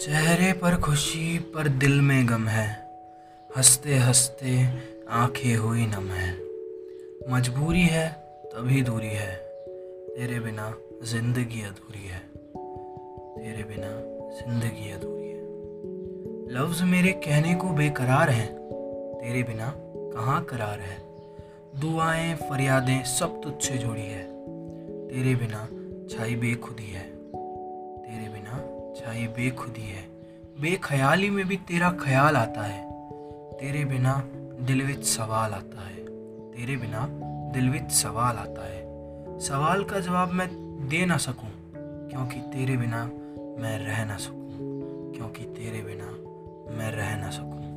चेहरे पर खुशी, पर दिल में गम है। हँसते हँसते आँखें हुई नम है। मजबूरी है, तभी दूरी है। तेरे बिना ज़िंदगी अधूरी है। तेरे बिना ज़िंदगी अधूरी है। लफ्ज़ मेरे कहने को बेकरार हैं। तेरे बिना कहाँ करार है? दुआएँ, फरियादें सब तुझसे जुड़ी है। तेरे बिना छाई बेखुदी है। ये बेखुदी है। बेख्याली में भी तेरा ख्याल आता है। तेरे बिना दिल विच सवाल आता है। तेरे बिना दिल विच सवाल आता है। सवाल का जवाब मैं दे ना सकूँ, क्योंकि तेरे बिना मैं रह ना सकूँ। क्योंकि तेरे बिना मैं रह ना सकूँ।